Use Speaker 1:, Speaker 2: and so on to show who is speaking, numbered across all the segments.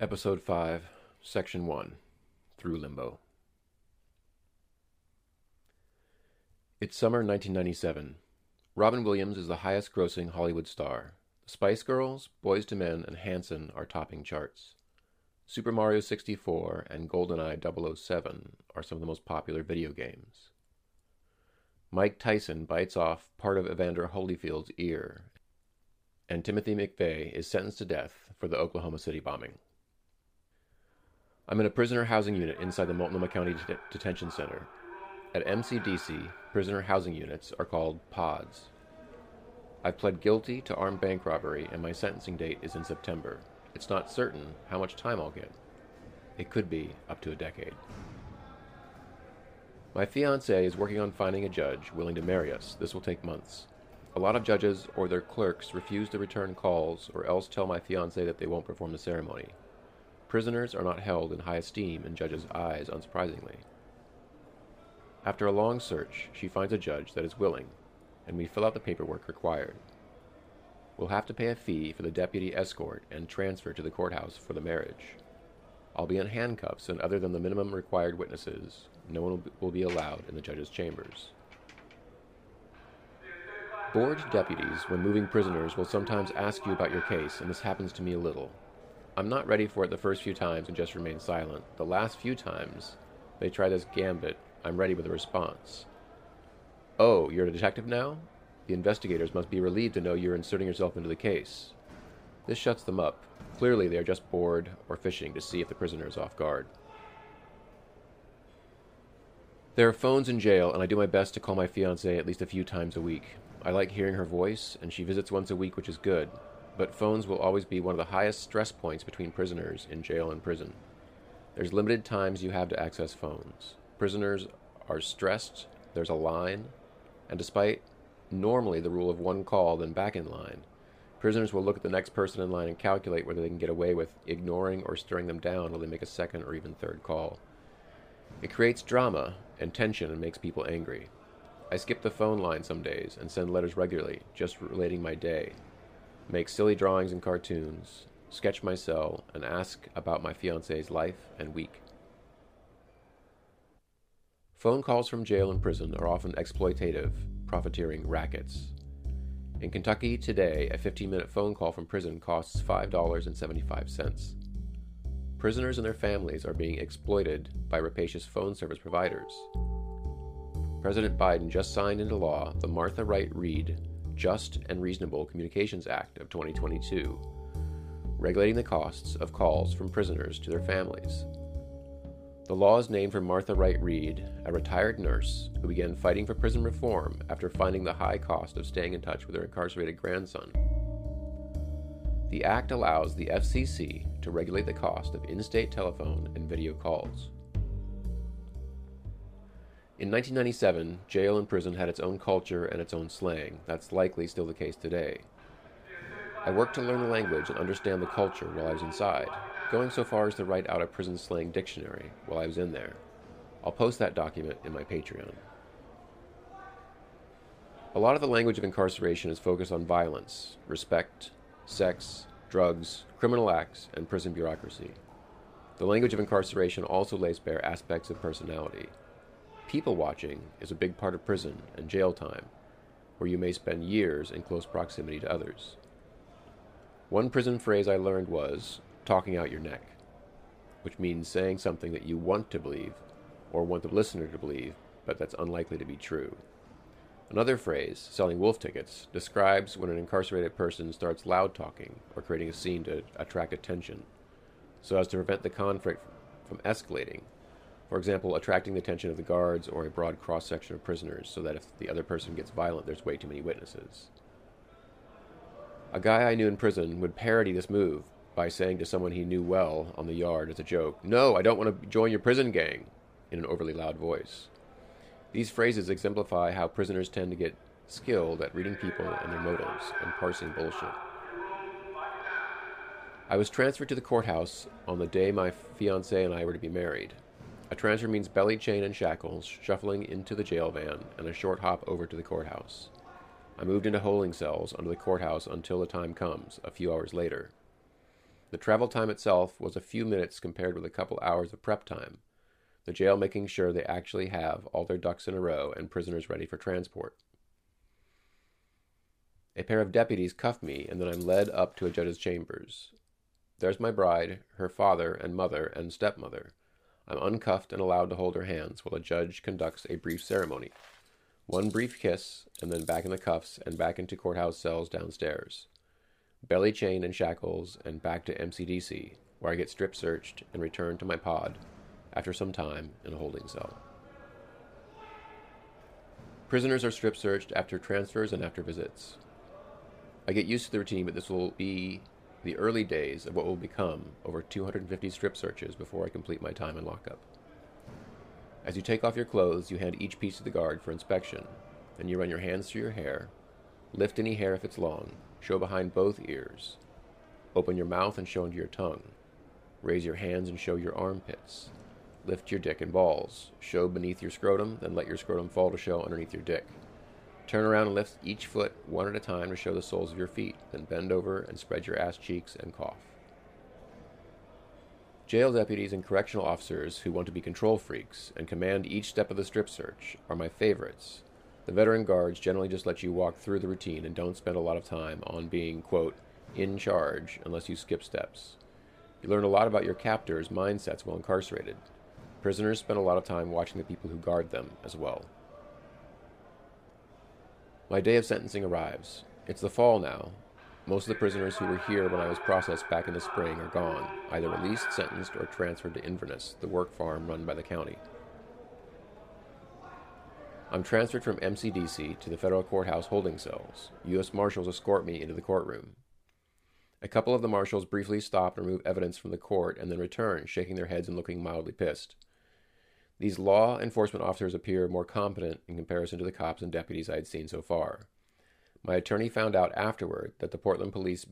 Speaker 1: Episode 5, Section 1 Through Limbo. It's summer 1997. Robin Williams is the highest grossing Hollywood star. The Spice Girls, Boyz II Men, and Hanson are topping charts. Super Mario 64 and GoldenEye 007 are some of the most popular video games. Mike Tyson bites off part of Evander Holyfield's ear, and Timothy McVeigh is sentenced to death for the Oklahoma City bombing. I'm in a prisoner housing unit inside the Multnomah County Det- Detention Center. At MCDC, prisoner housing units are called pods. I've pled guilty to armed bank robbery, and my sentencing date is in September. It's not certain how much time I'll get. It could be up to a decade. My fiance is working on finding a judge willing to marry us. This will take months. A lot of judges or their clerks refuse to return calls or else tell my fiance that they won't perform the ceremony. Prisoners are not held in high esteem in judges' eyes, unsurprisingly. After a long search, she finds a judge that is willing, and we fill out the paperwork required. We'll have to pay a fee for the deputy escort and transfer to the courthouse for the marriage. I'll be in handcuffs, and other than the minimum required witnesses, no one will be allowed in the judge's chambers. Board deputies, when moving prisoners, will sometimes ask you about your case, and this happens to me a little. I'm not ready for it the first few times and just remain silent. The last few times they try this gambit, I'm ready with a response. Oh, you're a detective now? The investigators must be relieved to know you're inserting yourself into the case. This shuts them up. Clearly, they are just bored or fishing to see if the prisoner is off guard. There are phones in jail, and I do my best to call my fiancée at least a few times a week. I like hearing her voice, and she visits once a week, which is good but phones will always be one of the highest stress points between prisoners in jail and prison. There's limited times you have to access phones. Prisoners are stressed, there's a line, and despite normally the rule of one call, then back in line, prisoners will look at the next person in line and calculate whether they can get away with ignoring or stirring them down while they make a second or even third call. It creates drama and tension and makes people angry. I skip the phone line some days and send letters regularly, just relating my day, make silly drawings and cartoons, sketch my cell, and ask about my fiance's life and week. Phone calls from jail and prison are often exploitative, profiteering rackets. In Kentucky today, a 15 minute phone call from prison costs $5.75. Prisoners and their families are being exploited by rapacious phone service providers. President Biden just signed into law the Martha Wright Reed just and Reasonable Communications Act of 2022, regulating the costs of calls from prisoners to their families. The law is named for Martha Wright Reed, a retired nurse who began fighting for prison reform after finding the high cost of staying in touch with her incarcerated grandson. The act allows the FCC to regulate the cost of in state telephone and video calls. In 1997, jail and prison had its own culture and its own slang. That's likely still the case today. I worked to learn the language and understand the culture while I was inside, going so far as to write out a prison slang dictionary while I was in there. I'll post that document in my Patreon. A lot of the language of incarceration is focused on violence, respect, sex, drugs, criminal acts, and prison bureaucracy. The language of incarceration also lays bare aspects of personality, People watching is a big part of prison and jail time, where you may spend years in close proximity to others. One prison phrase I learned was talking out your neck, which means saying something that you want to believe or want the listener to believe, but that's unlikely to be true. Another phrase, selling wolf tickets, describes when an incarcerated person starts loud talking or creating a scene to attract attention so as to prevent the conflict from escalating for example, attracting the attention of the guards or a broad cross section of prisoners so that if the other person gets violent, there's way too many witnesses. A guy I knew in prison would parody this move by saying to someone he knew well on the yard as a joke, No, I don't want to join your prison gang, in an overly loud voice. These phrases exemplify how prisoners tend to get skilled at reading people and their motives and parsing bullshit. I was transferred to the courthouse on the day my fiance and I were to be married. A transfer means belly chain and shackles, shuffling into the jail van, and a short hop over to the courthouse. I moved into holding cells under the courthouse until the time comes, a few hours later. The travel time itself was a few minutes compared with a couple hours of prep time, the jail making sure they actually have all their ducks in a row and prisoners ready for transport. A pair of deputies cuff me, and then I'm led up to a judge's chambers. There's my bride, her father and mother and stepmother. I'm uncuffed and allowed to hold her hands while a judge conducts a brief ceremony. One brief kiss, and then back in the cuffs and back into courthouse cells downstairs. Belly chain and shackles, and back to MCDC, where I get strip searched and returned to my pod after some time in a holding cell. Prisoners are strip searched after transfers and after visits. I get used to the routine, but this will be the early days of what will become over 250 strip searches before I complete my time in lockup. As you take off your clothes, you hand each piece to the guard for inspection. Then you run your hands through your hair, lift any hair if it's long, show behind both ears, open your mouth and show into your tongue, raise your hands and show your armpits, lift your dick and balls, show beneath your scrotum, then let your scrotum fall to show underneath your dick. Turn around and lift each foot one at a time to show the soles of your feet, then bend over and spread your ass cheeks and cough. Jail deputies and correctional officers who want to be control freaks and command each step of the strip search are my favorites. The veteran guards generally just let you walk through the routine and don't spend a lot of time on being, quote, in charge unless you skip steps. You learn a lot about your captors' mindsets while incarcerated. Prisoners spend a lot of time watching the people who guard them as well. My day of sentencing arrives. It's the fall now. Most of the prisoners who were here when I was processed back in the spring are gone, either released, sentenced, or transferred to Inverness, the work farm run by the county. I'm transferred from MCDC to the federal courthouse holding cells. U.S. Marshals escort me into the courtroom. A couple of the marshals briefly stop and remove evidence from the court and then return, shaking their heads and looking mildly pissed. These law enforcement officers appear more competent in comparison to the cops and deputies I had seen so far. My attorney found out afterward that the Portland police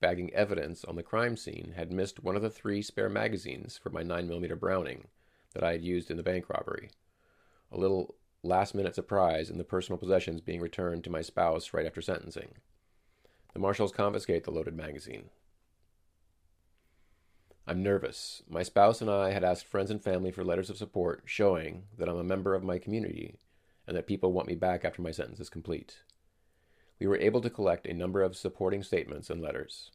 Speaker 1: bagging evidence on the crime scene had missed one of the three spare magazines for my 9mm Browning that I had used in the bank robbery. A little last minute surprise in the personal possessions being returned to my spouse right after sentencing. The marshals confiscate the loaded magazine. I'm nervous. My spouse and I had asked friends and family for letters of support showing that I'm a member of my community and that people want me back after my sentence is complete. We were able to collect a number of supporting statements and letters.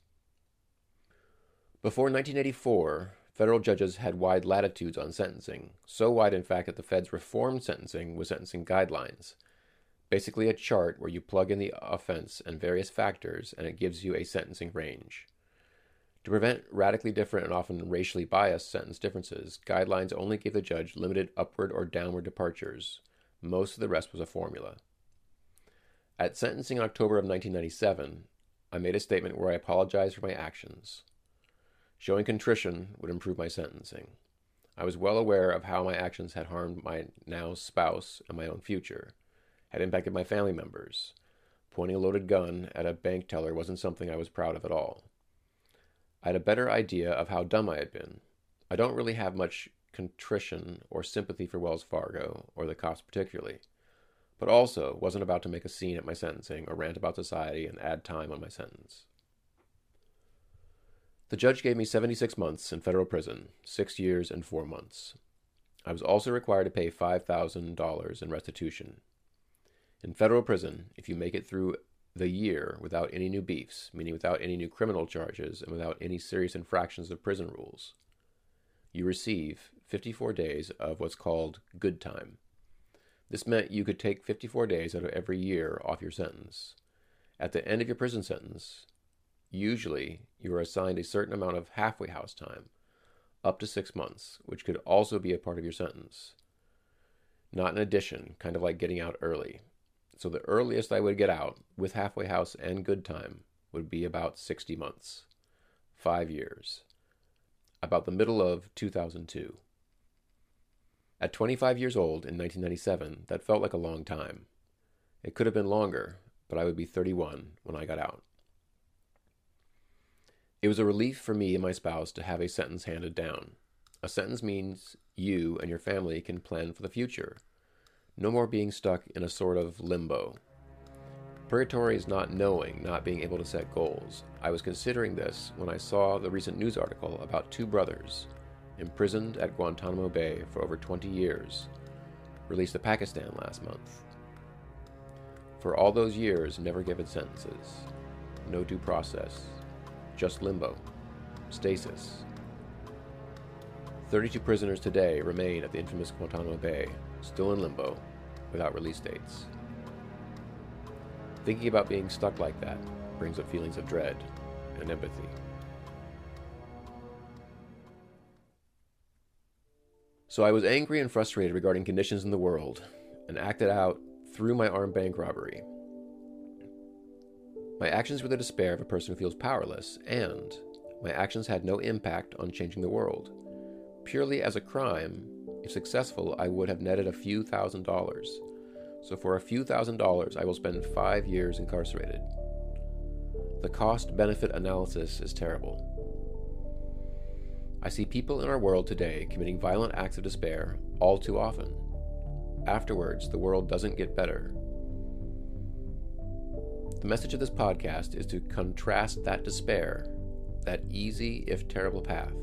Speaker 1: Before 1984, federal judges had wide latitudes on sentencing, so wide, in fact, that the feds reformed sentencing with sentencing guidelines. Basically, a chart where you plug in the offense and various factors, and it gives you a sentencing range. To prevent radically different and often racially biased sentence differences, guidelines only gave the judge limited upward or downward departures. Most of the rest was a formula. At sentencing in October of 1997, I made a statement where I apologized for my actions. Showing contrition would improve my sentencing. I was well aware of how my actions had harmed my now spouse and my own future, had impacted my family members. Pointing a loaded gun at a bank teller wasn't something I was proud of at all. I had a better idea of how dumb I had been. I don't really have much contrition or sympathy for Wells Fargo, or the cops particularly, but also wasn't about to make a scene at my sentencing or rant about society and add time on my sentence. The judge gave me 76 months in federal prison, six years and four months. I was also required to pay $5,000 in restitution. In federal prison, if you make it through the year without any new beefs, meaning without any new criminal charges and without any serious infractions of prison rules. You receive 54 days of what's called good time. This meant you could take 54 days out of every year off your sentence. At the end of your prison sentence, usually you are assigned a certain amount of halfway house time, up to six months, which could also be a part of your sentence. Not an addition, kind of like getting out early. So the earliest I would get out with halfway house and good time would be about 60 months, five years, about the middle of 2002. At 25 years old in 1997, that felt like a long time. It could have been longer, but I would be 31 when I got out. It was a relief for me and my spouse to have a sentence handed down. A sentence means you and your family can plan for the future no more being stuck in a sort of limbo. Purgatory is not knowing, not being able to set goals. I was considering this when I saw the recent news article about two brothers imprisoned at Guantanamo Bay for over 20 years, released to Pakistan last month. For all those years, never given sentences, no due process, just limbo, stasis. 32 prisoners today remain at the infamous Guantanamo Bay, still in limbo, without release dates. Thinking about being stuck like that brings up feelings of dread and empathy. So I was angry and frustrated regarding conditions in the world and acted out through my armed bank robbery. My actions were the despair of a person who feels powerless, and my actions had no impact on changing the world. Purely as a crime, if successful, I would have netted a few thousand dollars. So for a few thousand dollars, I will spend five years incarcerated. The cost benefit analysis is terrible. I see people in our world today committing violent acts of despair all too often. Afterwards, the world doesn't get better. The message of this podcast is to contrast that despair, that easy if terrible path,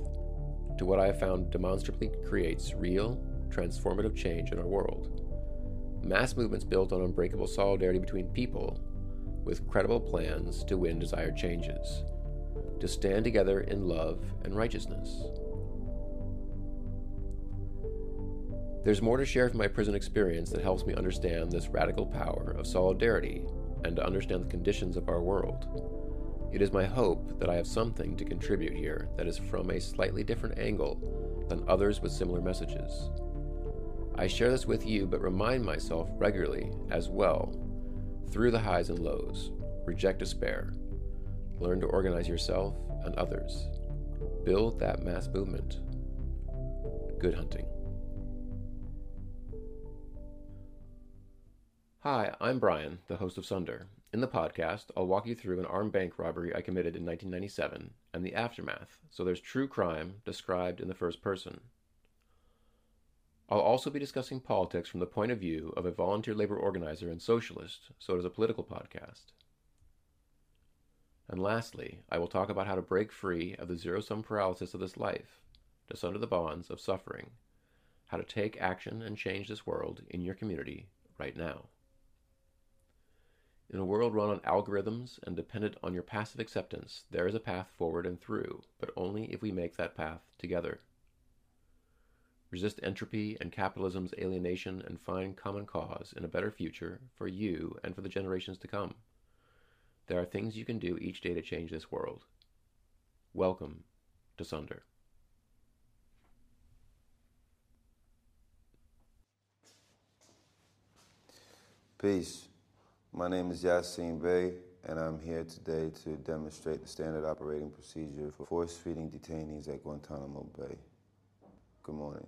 Speaker 1: to what I have found demonstrably creates real, transformative change in our world. Mass movements built on unbreakable solidarity between people with credible plans to win desired changes, to stand together in love and righteousness. There's more to share from my prison experience that helps me understand this radical power of solidarity and to understand the conditions of our world. It is my hope that I have something to contribute here that is from a slightly different angle than others with similar messages. I share this with you, but remind myself regularly as well through the highs and lows. Reject despair. Learn to organize yourself and others. Build that mass movement. Good hunting. Hi, I'm Brian, the host of Sunder. In the podcast, I'll walk you through an armed bank robbery I committed in 1997 and the aftermath, so there's true crime described in the first person. I'll also be discussing politics from the point of view of a volunteer labor organizer and socialist, so it is a political podcast. And lastly, I will talk about how to break free of the zero sum paralysis of this life, to sunder the bonds of suffering, how to take action and change this world in your community right now. In a world run on algorithms and dependent on your passive acceptance, there is a path forward and through, but only if we make that path together. Resist entropy and capitalism's alienation and find common cause in a better future for you and for the generations to come. There are things you can do each day to change this world. Welcome to Sunder.
Speaker 2: Peace. My name is Yasiin Bey, and I'm here today to demonstrate the standard operating procedure for force feeding detainees at Guantanamo Bay. Good morning.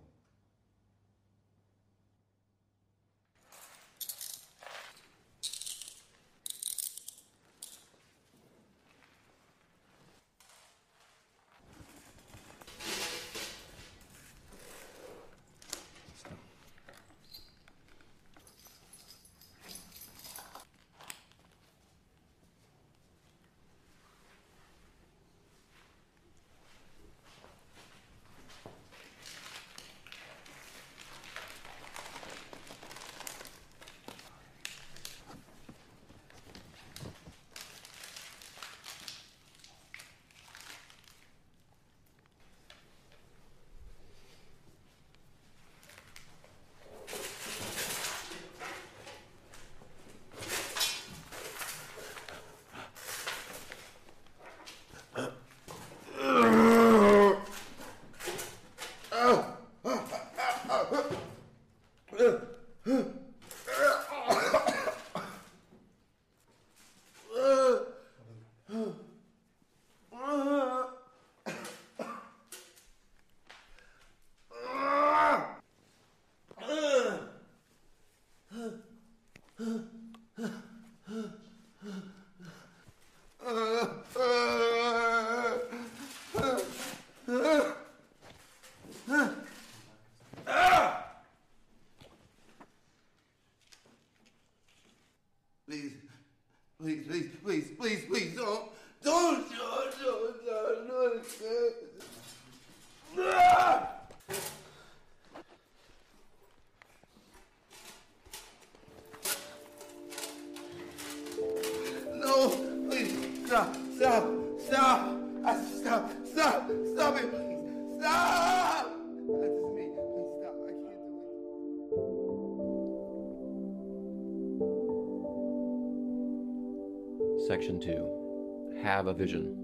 Speaker 1: A vision.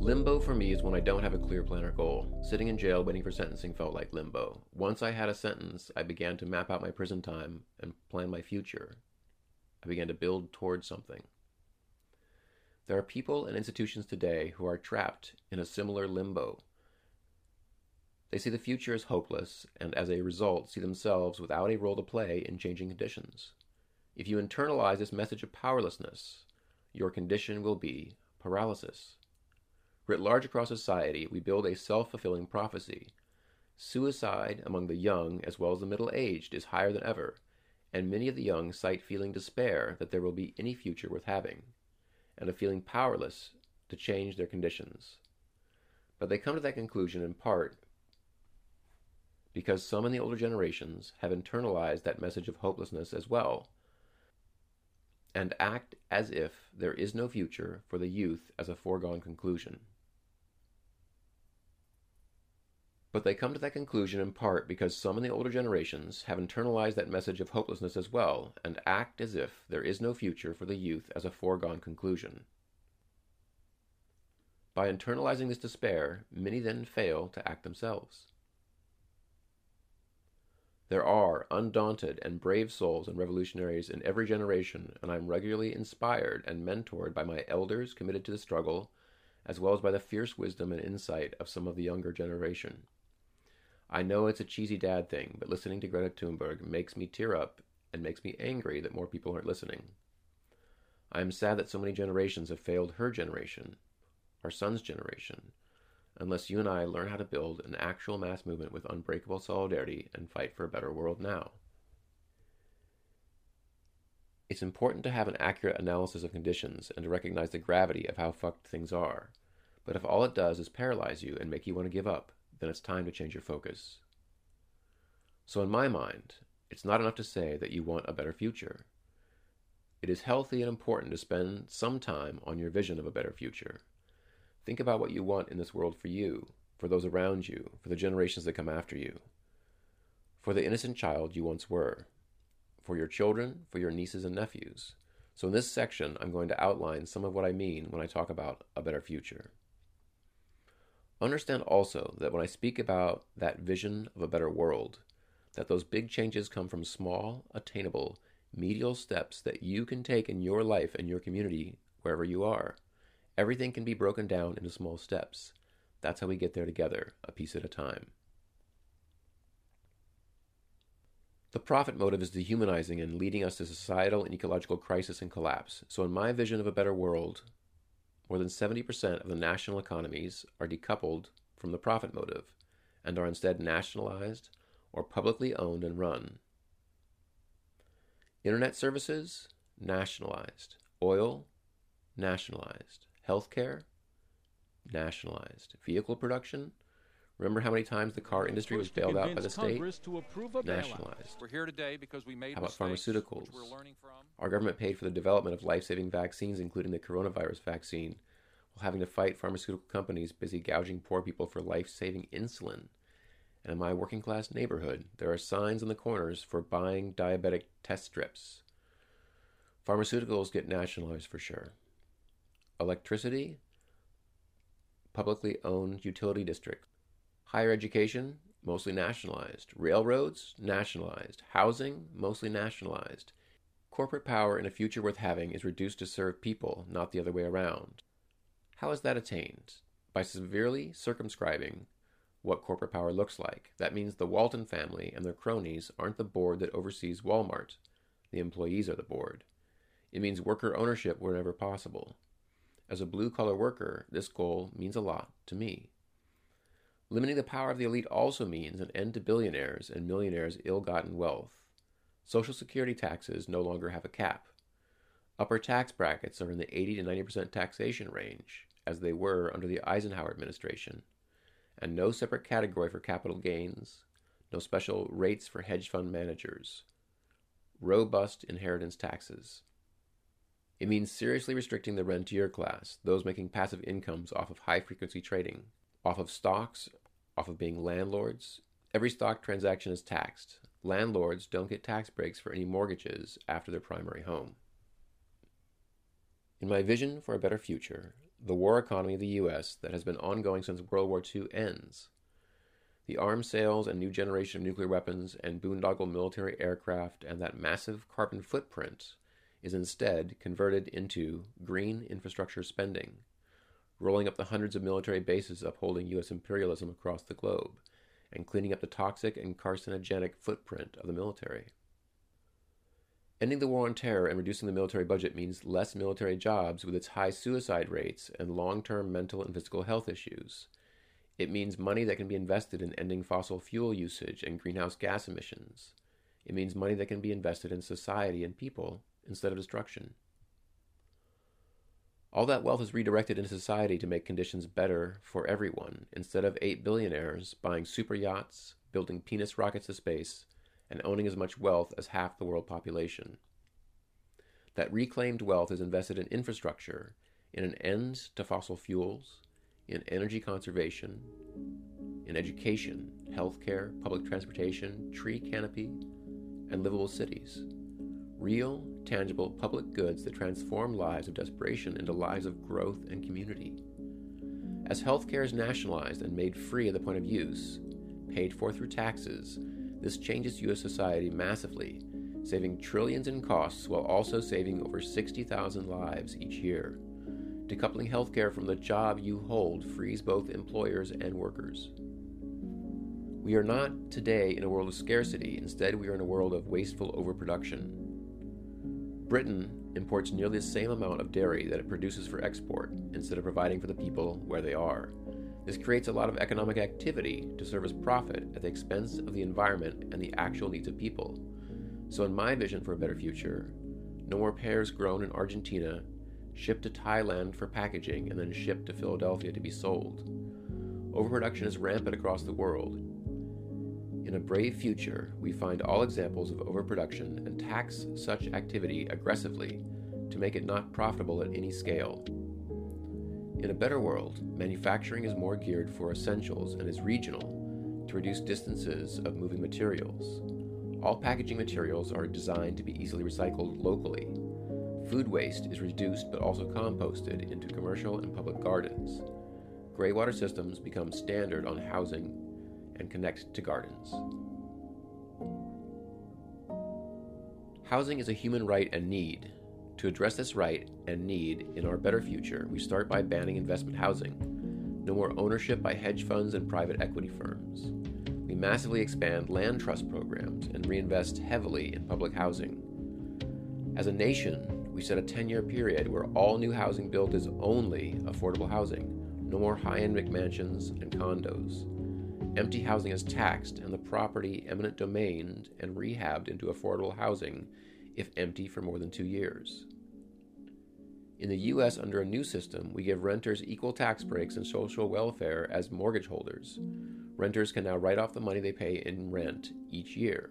Speaker 1: Limbo for me is when I don't have a clear plan or goal. Sitting in jail waiting for sentencing felt like limbo. Once I had a sentence, I began to map out my prison time and plan my future. I began to build towards something. There are people and institutions today who are trapped in a similar limbo. They see the future as hopeless and, as a result, see themselves without a role to play in changing conditions. If you internalize this message of powerlessness, your condition will be paralysis. Writ large across society, we build a self fulfilling prophecy. Suicide among the young as well as the middle aged is higher than ever, and many of the young cite feeling despair that there will be any future worth having, and of feeling powerless to change their conditions. But they come to that conclusion in part because some in the older generations have internalized that message of hopelessness as well and act as if there is no future for the youth as a foregone conclusion. But they come to that conclusion in part because some in the older generations have internalized that message of hopelessness as well and act as if there is no future for the youth as a foregone conclusion. By internalizing this despair, many then fail to act themselves. There are undaunted and brave souls and revolutionaries in every generation, and I am regularly inspired and mentored by my elders committed to the struggle, as well as by the fierce wisdom and insight of some of the younger generation. I know it's a cheesy dad thing, but listening to Greta Thunberg makes me tear up and makes me angry that more people aren't listening. I am sad that so many generations have failed her generation, our son's generation, unless you and I learn how to build an actual mass movement with unbreakable solidarity and fight for a better world now. It's important to have an accurate analysis of conditions and to recognize the gravity of how fucked things are. But if all it does is paralyze you and make you want to give up, then it's time to change your focus. So, in my mind, it's not enough to say that you want a better future. It is healthy and important to spend some time on your vision of a better future. Think about what you want in this world for you, for those around you, for the generations that come after you, for the innocent child you once were, for your children, for your nieces and nephews. So, in this section, I'm going to outline some of what I mean when I talk about a better future. Understand also that when I speak about that vision of a better world, that those big changes come from small, attainable, medial steps that you can take in your life and your community wherever you are. Everything can be broken down into small steps. That's how we get there together, a piece at a time. The profit motive is dehumanizing and leading us to societal and ecological crisis and collapse. So, in my vision of a better world, more than 70% of the national economies are decoupled from the profit motive and are instead nationalized or publicly owned and run. Internet services, nationalized. Oil, nationalized. Healthcare, nationalized. Vehicle production, remember how many times the car industry was bailed out by the state? Nationalized.
Speaker 3: We're here today because we made
Speaker 1: How about
Speaker 3: mistakes,
Speaker 1: pharmaceuticals?
Speaker 3: we're learning from.
Speaker 1: Our government paid for the development of life saving vaccines, including the coronavirus vaccine, while having to fight pharmaceutical companies busy gouging poor people for life saving insulin. And in my working class neighborhood, there are signs on the corners for buying diabetic test strips. Pharmaceuticals get nationalized for sure. Electricity, publicly owned utility districts. Higher education, mostly nationalized. Railroads, nationalized. Housing, mostly nationalized. Corporate power in a future worth having is reduced to serve people, not the other way around. How is that attained? By severely circumscribing what corporate power looks like. That means the Walton family and their cronies aren't the board that oversees Walmart. The employees are the board. It means worker ownership wherever possible. As a blue collar worker, this goal means a lot to me. Limiting the power of the elite also means an end to billionaires and millionaires' ill gotten wealth. Social Security taxes no longer have a cap. Upper tax brackets are in the 80 to 90% taxation range, as they were under the Eisenhower administration, and no separate category for capital gains, no special rates for hedge fund managers, robust inheritance taxes. It means seriously restricting the rentier class, those making passive incomes off of high frequency trading, off of stocks, off of being landlords. Every stock transaction is taxed. Landlords don't get tax breaks for any mortgages after their primary home. In my vision for a better future, the war economy of the U.S. that has been ongoing since World War II ends. The arms sales and new generation of nuclear weapons and boondoggle military aircraft and that massive carbon footprint is instead converted into green infrastructure spending, rolling up the hundreds of military bases upholding U.S. imperialism across the globe, and cleaning up the toxic and carcinogenic footprint of the military. Ending the war on terror and reducing the military budget means less military jobs with its high suicide rates and long term mental and physical health issues. It means money that can be invested in ending fossil fuel usage and greenhouse gas emissions. It means money that can be invested in society and people instead of destruction. All that wealth is redirected into society to make conditions better for everyone, instead of eight billionaires buying super yachts, building penis rockets to space, and owning as much wealth as half the world population. That reclaimed wealth is invested in infrastructure, in an end to fossil fuels, in energy conservation, in education, healthcare, public transportation, tree canopy, and livable cities real, tangible public goods that transform lives of desperation into lives of growth and community. As healthcare is nationalized and made free at the point of use, paid for through taxes, this changes U.S. society massively, saving trillions in costs while also saving over 60,000 lives each year. Decoupling healthcare from the job you hold frees both employers and workers. We are not today in a world of scarcity, instead, we are in a world of wasteful overproduction. Britain imports nearly the same amount of dairy that it produces for export instead of providing for the people where they are. This creates a lot of economic activity to serve as profit at the expense of the environment and the actual needs of people. So, in my vision for a better future, no more pears grown in Argentina, shipped to Thailand for packaging, and then shipped to Philadelphia to be sold. Overproduction is rampant across the world, in a brave future, we find all examples of overproduction and tax such activity aggressively to make it not profitable at any scale. In a better world, manufacturing is more geared for essentials and is regional to reduce distances of moving materials. All packaging materials are designed to be easily recycled locally. Food waste is reduced but also composted into commercial and public gardens. Gray water systems become standard on housing and connect to gardens. Housing is a human right and need. To address this right and need in our better future, we start by banning investment housing. No more ownership by hedge funds and private equity firms. We massively expand land trust programs and reinvest heavily in public housing. As a nation, we set a 10 year period where all new housing built is only affordable housing, no more high end McMansions and condos. Empty housing is taxed and the property eminent domained and rehabbed into affordable housing if empty for more than two years. In the U.S., under a new system, we give renters equal tax breaks and social welfare as mortgage holders. Renters can now write off the money they pay in rent each year.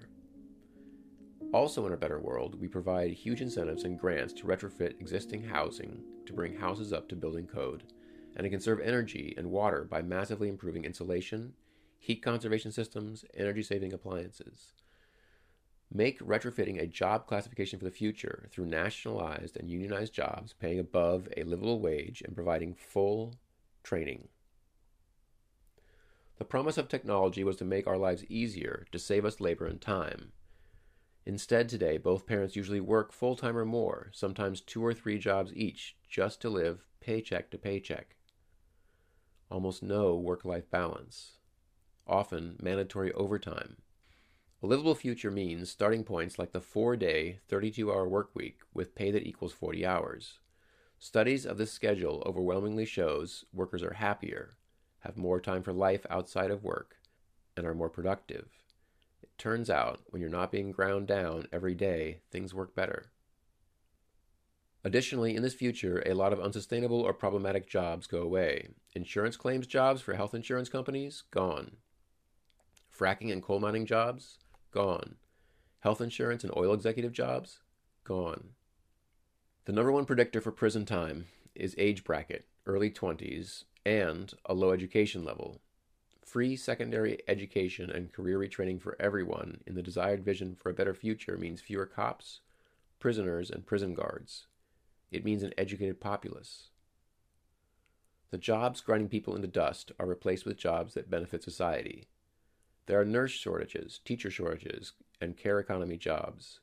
Speaker 1: Also, in a better world, we provide huge incentives and grants to retrofit existing housing to bring houses up to building code, and to conserve energy and water by massively improving insulation, heat conservation systems, energy saving appliances. Make retrofitting a job classification for the future through nationalized and unionized jobs paying above a livable wage and providing full training. The promise of technology was to make our lives easier, to save us labor and time. Instead, today, both parents usually work full time or more, sometimes two or three jobs each, just to live paycheck to paycheck. Almost no work life balance often mandatory overtime. A livable future means starting points like the four day, 32 hour work week with pay that equals 40 hours. Studies of this schedule overwhelmingly shows workers are happier, have more time for life outside of work, and are more productive. It turns out when you're not being ground down every day, things work better. Additionally, in this future, a lot of unsustainable or problematic jobs go away. Insurance claims jobs for health insurance companies, gone. Fracking and coal mining jobs, gone. Health insurance and oil executive jobs, gone. The number one predictor for prison time is age bracket, early 20s, and a low education level. Free secondary education and career retraining for everyone in the desired vision for a better future means fewer cops, prisoners, and prison guards. It means an educated populace. The jobs grinding people into dust are replaced with jobs that benefit society. There are nurse shortages, teacher shortages, and care economy jobs.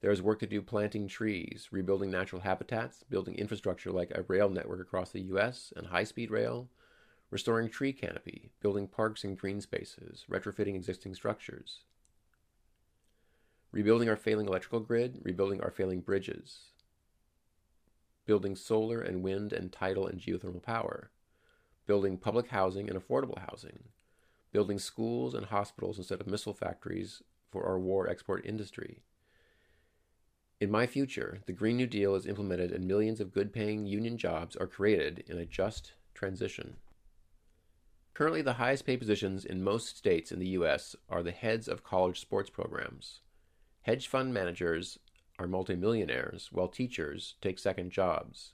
Speaker 1: There is work to do planting trees, rebuilding natural habitats, building infrastructure like a rail network across the U.S. and high speed rail, restoring tree canopy, building parks and green spaces, retrofitting existing structures, rebuilding our failing electrical grid, rebuilding our failing bridges, building solar and wind and tidal and geothermal power, building public housing and affordable housing, building schools and hospitals instead of missile factories for our war export industry. In my future, the Green New Deal is implemented and millions of good paying union jobs are created in a just transition. Currently, the highest paid positions in most states in the U.S. are the heads of college sports programs. Hedge fund managers are multimillionaires, while teachers take second jobs.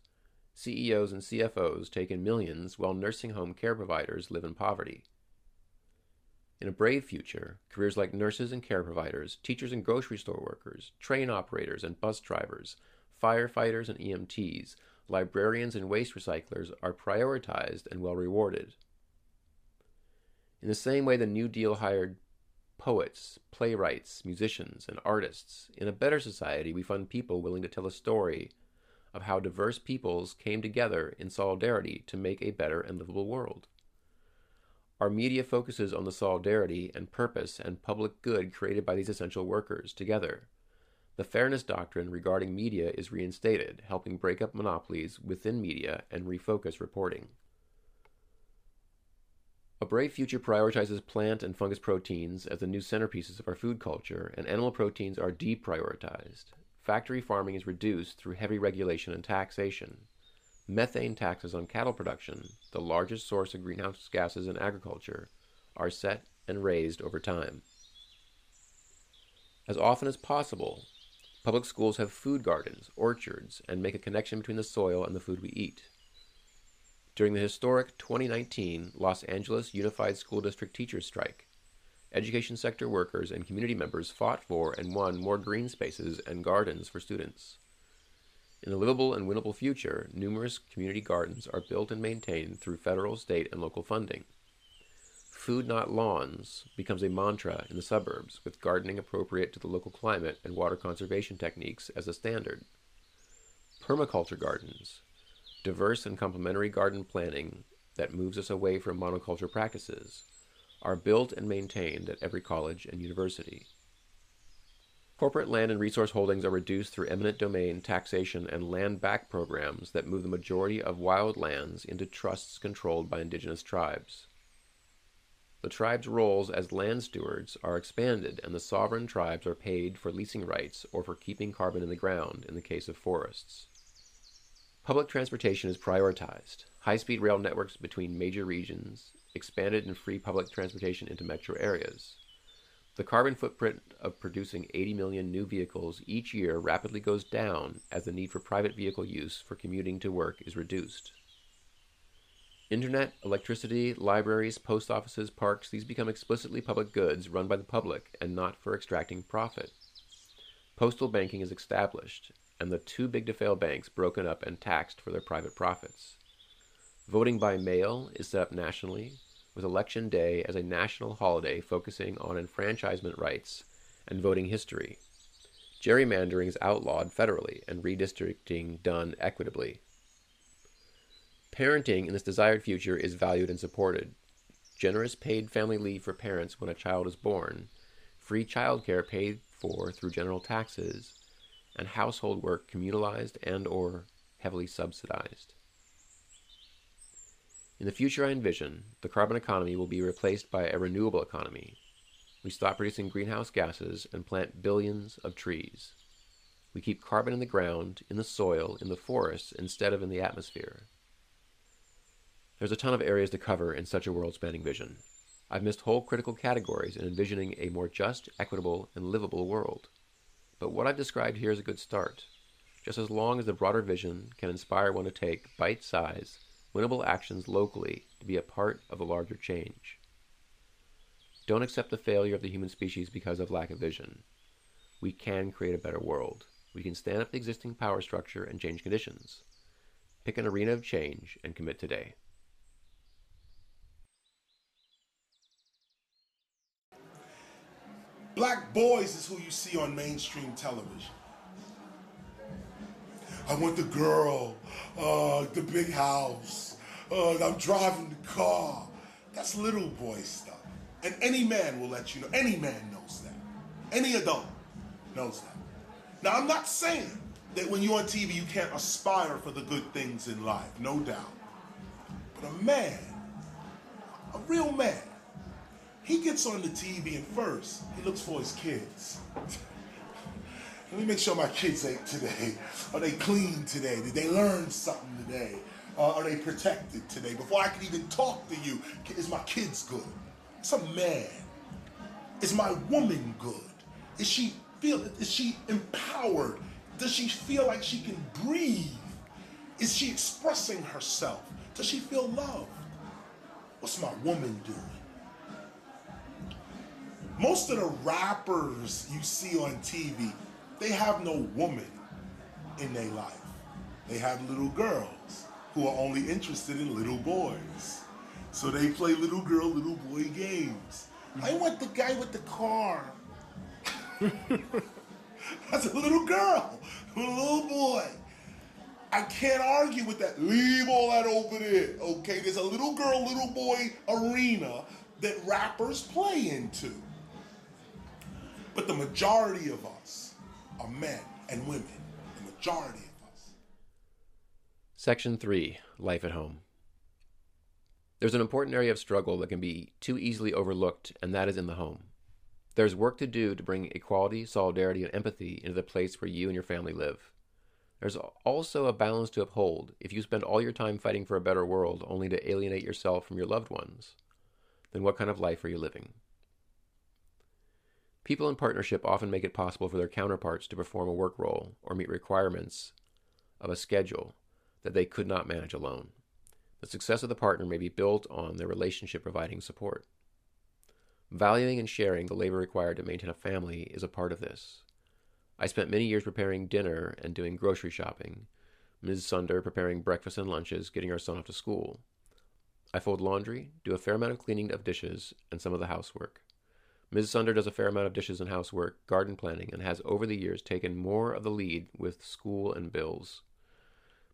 Speaker 1: CEOs and CFOs take in millions, while nursing home care providers live in poverty. In a brave future, careers like nurses and care providers, teachers and grocery store workers, train operators and bus drivers, firefighters and EMTs, librarians and waste recyclers are prioritized and well rewarded. In the same way the New Deal hired poets, playwrights, musicians, and artists. In a better society, we fund people willing to tell a story of how diverse peoples came together in solidarity to make a better and livable world. Our media focuses on the solidarity and purpose and public good created by these essential workers together. The fairness doctrine regarding media is reinstated, helping break up monopolies within media and refocus reporting. A Brave Future prioritizes plant and fungus proteins as the new centerpieces of our food culture, and animal proteins are deprioritized. Factory farming is reduced through heavy regulation and taxation. Methane taxes on cattle production, the largest source of greenhouse gases in agriculture, are set and raised over time. As often as possible, public schools have food gardens, orchards, and make a connection between the soil and the food we eat. During the historic 2019 Los Angeles Unified School District teachers strike, education sector workers and community members fought for and won more green spaces and gardens for students. In a livable and winnable future, numerous community gardens are built and maintained through federal, state, and local funding. Food not lawns becomes a mantra in the suburbs, with gardening appropriate to the local climate and water conservation techniques as a standard. Permaculture gardens, diverse and complementary garden planning that moves us away from monoculture practices are built and maintained at every college and university. Corporate land and resource holdings are reduced through eminent domain taxation and land back programs that move the majority of wild lands into trusts controlled by indigenous tribes. The tribes' roles as land stewards are expanded, and the sovereign tribes are paid for leasing rights or for keeping carbon in the ground in the case of forests. Public transportation is prioritized. High speed rail networks between major regions, expanded and free public transportation into metro areas. The carbon footprint of producing 80 million new vehicles each year rapidly goes down as the need for private vehicle use for commuting to work is reduced. Internet, electricity, libraries, post offices, parks, these become explicitly public goods run by the public and not for extracting profit. Postal banking is established, and the too big to fail banks broken up and taxed for their private profits. Voting by mail is set up nationally, with Election Day as a national holiday focusing on enfranchisement rights and voting history. Gerrymandering is outlawed federally and redistricting done equitably. Parenting in this desired future is valued and supported. Generous paid family leave for parents when a child is born, free childcare paid for through general taxes, and household work communalized and or heavily subsidized. In the future I envision, the carbon economy will be replaced by a renewable economy. We stop producing greenhouse gases and plant billions of trees. We keep carbon in the ground, in the soil, in the forests, instead of in the atmosphere. There's a ton of areas to cover in such a world spanning vision. I've missed whole critical categories in envisioning a more just, equitable, and livable world. But what I've described here is a good start, just as long as the broader vision can inspire one to take bite sized, winnable actions locally to be a part of a larger change. Don't accept the failure of the human species because of lack of vision. We can create a better world. We can stand up the existing power structure and change conditions. Pick an arena of change and commit today.
Speaker 4: Black boys is who you see on mainstream television. I want the girl, uh, the big house, uh, I'm driving the car. That's little boy stuff. And any man will let you know, any man knows that. Any adult knows that. Now, I'm not saying that when you're on TV, you can't aspire for the good things in life, no doubt. But a man, a real man, he gets on the TV and first he looks for his kids. Let me make sure my kids ate today. Are they clean today? Did they learn something today? Uh, are they protected today? Before I can even talk to you, is my kids good? It's a man. Is my woman good? Is she feel? Is she empowered? Does she feel like she can breathe? Is she expressing herself? Does she feel loved? What's my woman doing? Most of the rappers you see on TV, they have no woman in their life. They have little girls who are only interested in little boys. So they play little girl, little boy games. I want the guy with the car. That's a little girl, a little boy. I can't argue with that. Leave all that over there. Okay, there's a little girl, little boy arena that rappers play into. But the majority of us are men and women. The majority of us.
Speaker 1: Section 3 Life at Home. There's an important area of struggle that can be too easily overlooked, and that is in the home. There's work to do to bring equality, solidarity, and empathy into the place where you and your family live. There's also a balance to uphold if you spend all your time fighting for a better world only to alienate yourself from your loved ones. Then what kind of life are you living? People in partnership often make it possible for their counterparts to perform a work role or meet requirements of a schedule that they could not manage alone. The success of the partner may be built on their relationship providing support. Valuing and sharing the labor required to maintain a family is a part of this. I spent many years preparing dinner and doing grocery shopping, Ms. Sunder preparing breakfast and lunches, getting our son off to school. I fold laundry, do a fair amount of cleaning of dishes, and some of the housework. Ms. Sunder does a fair amount of dishes and housework, garden planning, and has over the years taken more of the lead with school and bills.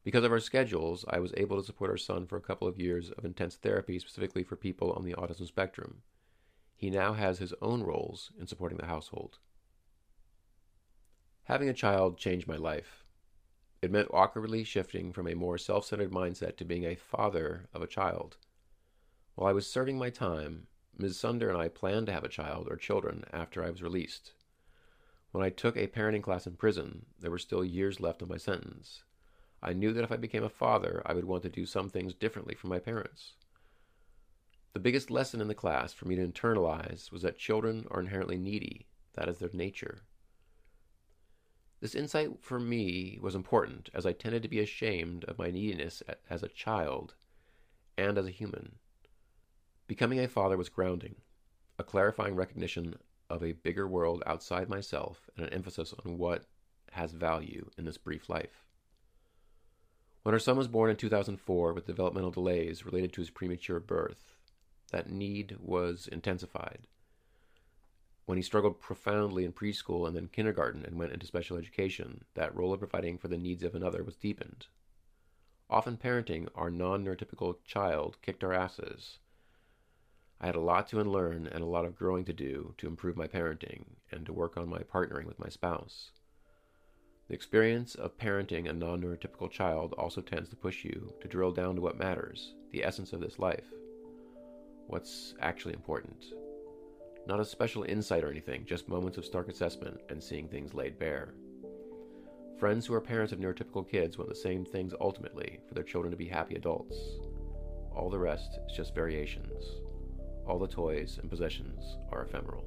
Speaker 1: Because of our schedules, I was able to support our son for a couple of years of intense therapy specifically for people on the autism spectrum. He now has his own roles in supporting the household. Having a child changed my life. It meant awkwardly shifting from a more self centered mindset to being a father of a child. While I was serving my time, Ms. Sunder and I planned to have a child or children after I was released. When I took a parenting class in prison, there were still years left of my sentence. I knew that if I became a father, I would want to do some things differently from my parents. The biggest lesson in the class for me to internalize was that children are inherently needy. That is their nature. This insight for me was important as I tended to be ashamed of my neediness as a child and as a human. Becoming a father was grounding, a clarifying recognition of a bigger world outside myself and an emphasis on what has value in this brief life. When our son was born in 2004 with developmental delays related to his premature birth, that need was intensified. When he struggled profoundly in preschool and then kindergarten and went into special education, that role of providing for the needs of another was deepened. Often parenting our non neurotypical child kicked our asses, I had a lot to unlearn and a lot of growing to do to improve my parenting and to work on my partnering with my spouse. The experience of parenting a non neurotypical child also tends to push you to drill down to what matters, the essence of this life. What's actually important. Not a special insight or anything, just moments of stark assessment and seeing things laid bare. Friends who are parents of neurotypical kids want the same things ultimately for their children to be happy adults. All the rest is just variations. All the toys and possessions are ephemeral.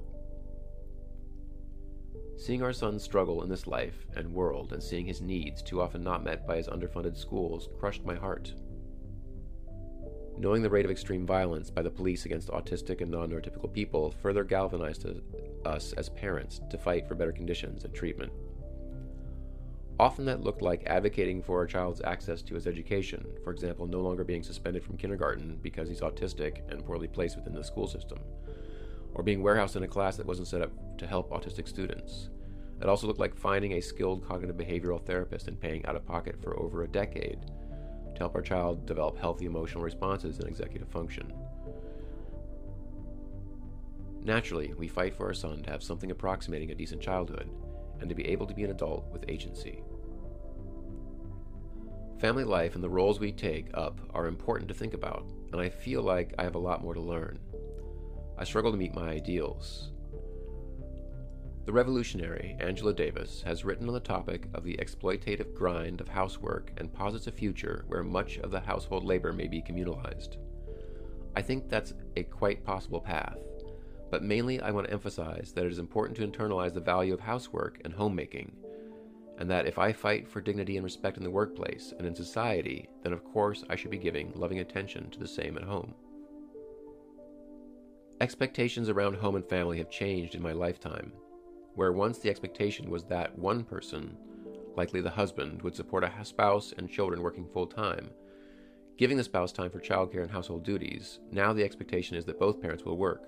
Speaker 1: Seeing our son struggle in this life and world and seeing his needs too often not met by his underfunded schools crushed my heart. Knowing the rate of extreme violence by the police against autistic and non neurotypical people further galvanized us as parents to fight for better conditions and treatment. Often that looked like advocating for a child's access to his education, for example, no longer being suspended from kindergarten because he's autistic and poorly placed within the school system, or being warehoused in a class that wasn't set up to help autistic students. It also looked like finding a skilled cognitive behavioral therapist and paying out of pocket for over a decade to help our child develop healthy emotional responses and executive function. Naturally, we fight for our son to have something approximating a decent childhood and to be able to be an adult with agency. Family life and the roles we take up are important to think about, and I feel like I have a lot more to learn. I struggle to meet my ideals. The revolutionary Angela Davis has written on the topic of the exploitative grind of housework and posits a future where much of the household labor may be communalized. I think that's a quite possible path, but mainly I want to emphasize that it is important to internalize the value of housework and homemaking, and that if I fight for dignity and respect in the workplace and in society, then of course I should be giving loving attention to the same at home. Expectations around home and family have changed in my lifetime, where once the expectation was that one person, likely the husband, would support a spouse and children working full time. Giving the spouse time for childcare and household duties, now the expectation is that both parents will work,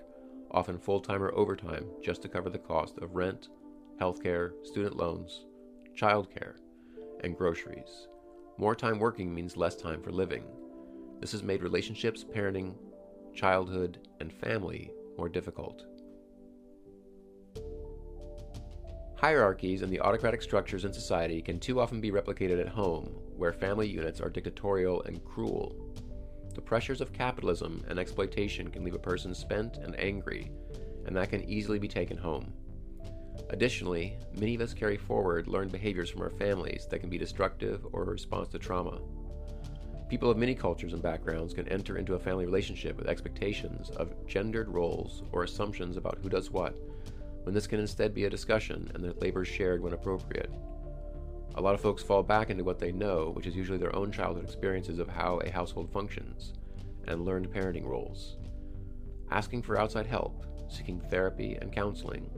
Speaker 1: often full time or overtime, just to cover the cost of rent, healthcare, student loans, childcare, and groceries. More time working means less time for living. This has made relationships, parenting, childhood, and family more difficult. Hierarchies and the autocratic structures in society can too often be replicated at home, where family units are dictatorial and cruel. The pressures of capitalism and exploitation can leave a person spent and angry, and that can easily be taken home. Additionally, many of us carry forward learned behaviors from our families that can be destructive or a response to trauma. People of many cultures and backgrounds can enter into a family relationship with expectations of gendered roles or assumptions about who does what, when this can instead be a discussion and the labor shared when appropriate. A lot of folks fall back into what they know, which is usually their own childhood experiences of how a household functions, and learned parenting roles. Asking for outside help, seeking therapy and counseling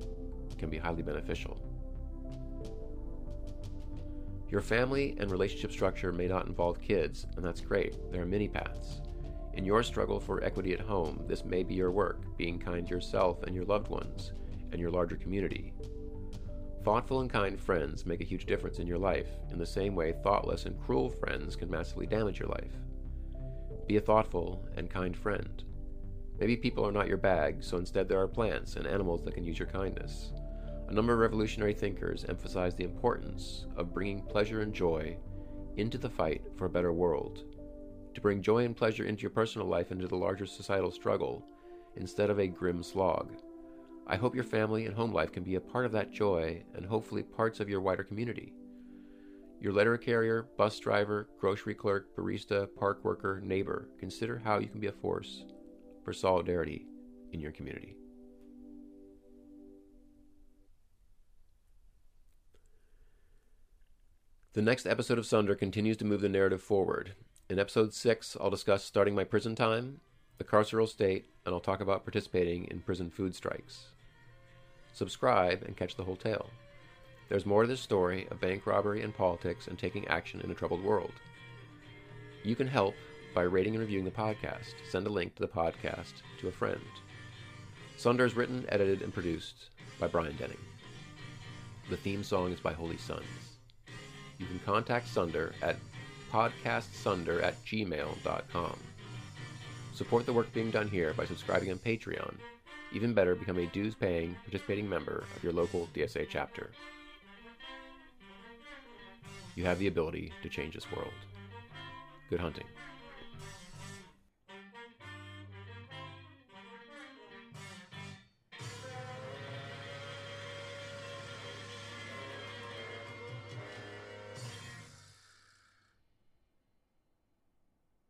Speaker 1: can be highly beneficial. Your family and relationship structure may not involve kids, and that's great. There are many paths. In your struggle for equity at home, this may be your work, being kind to yourself and your loved ones, and your larger community, Thoughtful and kind friends make a huge difference in your life, in the same way thoughtless and cruel friends can massively damage your life. Be a thoughtful and kind friend. Maybe people are not your bag, so instead there are plants and animals that can use your kindness. A number of revolutionary thinkers emphasize the importance of bringing pleasure and joy into the fight for a better world, to bring joy and pleasure into your personal life into the larger societal struggle, instead of a grim slog. I hope your family and home life can be a part of that joy and hopefully parts of your wider community. Your letter carrier, bus driver, grocery clerk, barista, park worker, neighbor, consider how you can be a force for solidarity in your community. The next episode of Sunder continues to move the narrative forward. In episode 6, I'll discuss starting my prison time, the carceral state, and I'll talk about participating in prison food strikes. Subscribe and catch the whole tale. There's more to this story of bank robbery and politics and taking action in a troubled world. You can help by rating and reviewing the podcast. Send a link to the podcast to a friend. Sunder is written, edited, and produced by Brian Denning. The theme song is by Holy Sons. You can contact Sunder at podcastsunder at gmail.com. Support the work being done here by subscribing on Patreon even better, become a dues paying, participating member of your local DSA chapter. You have the ability to change this world. Good hunting.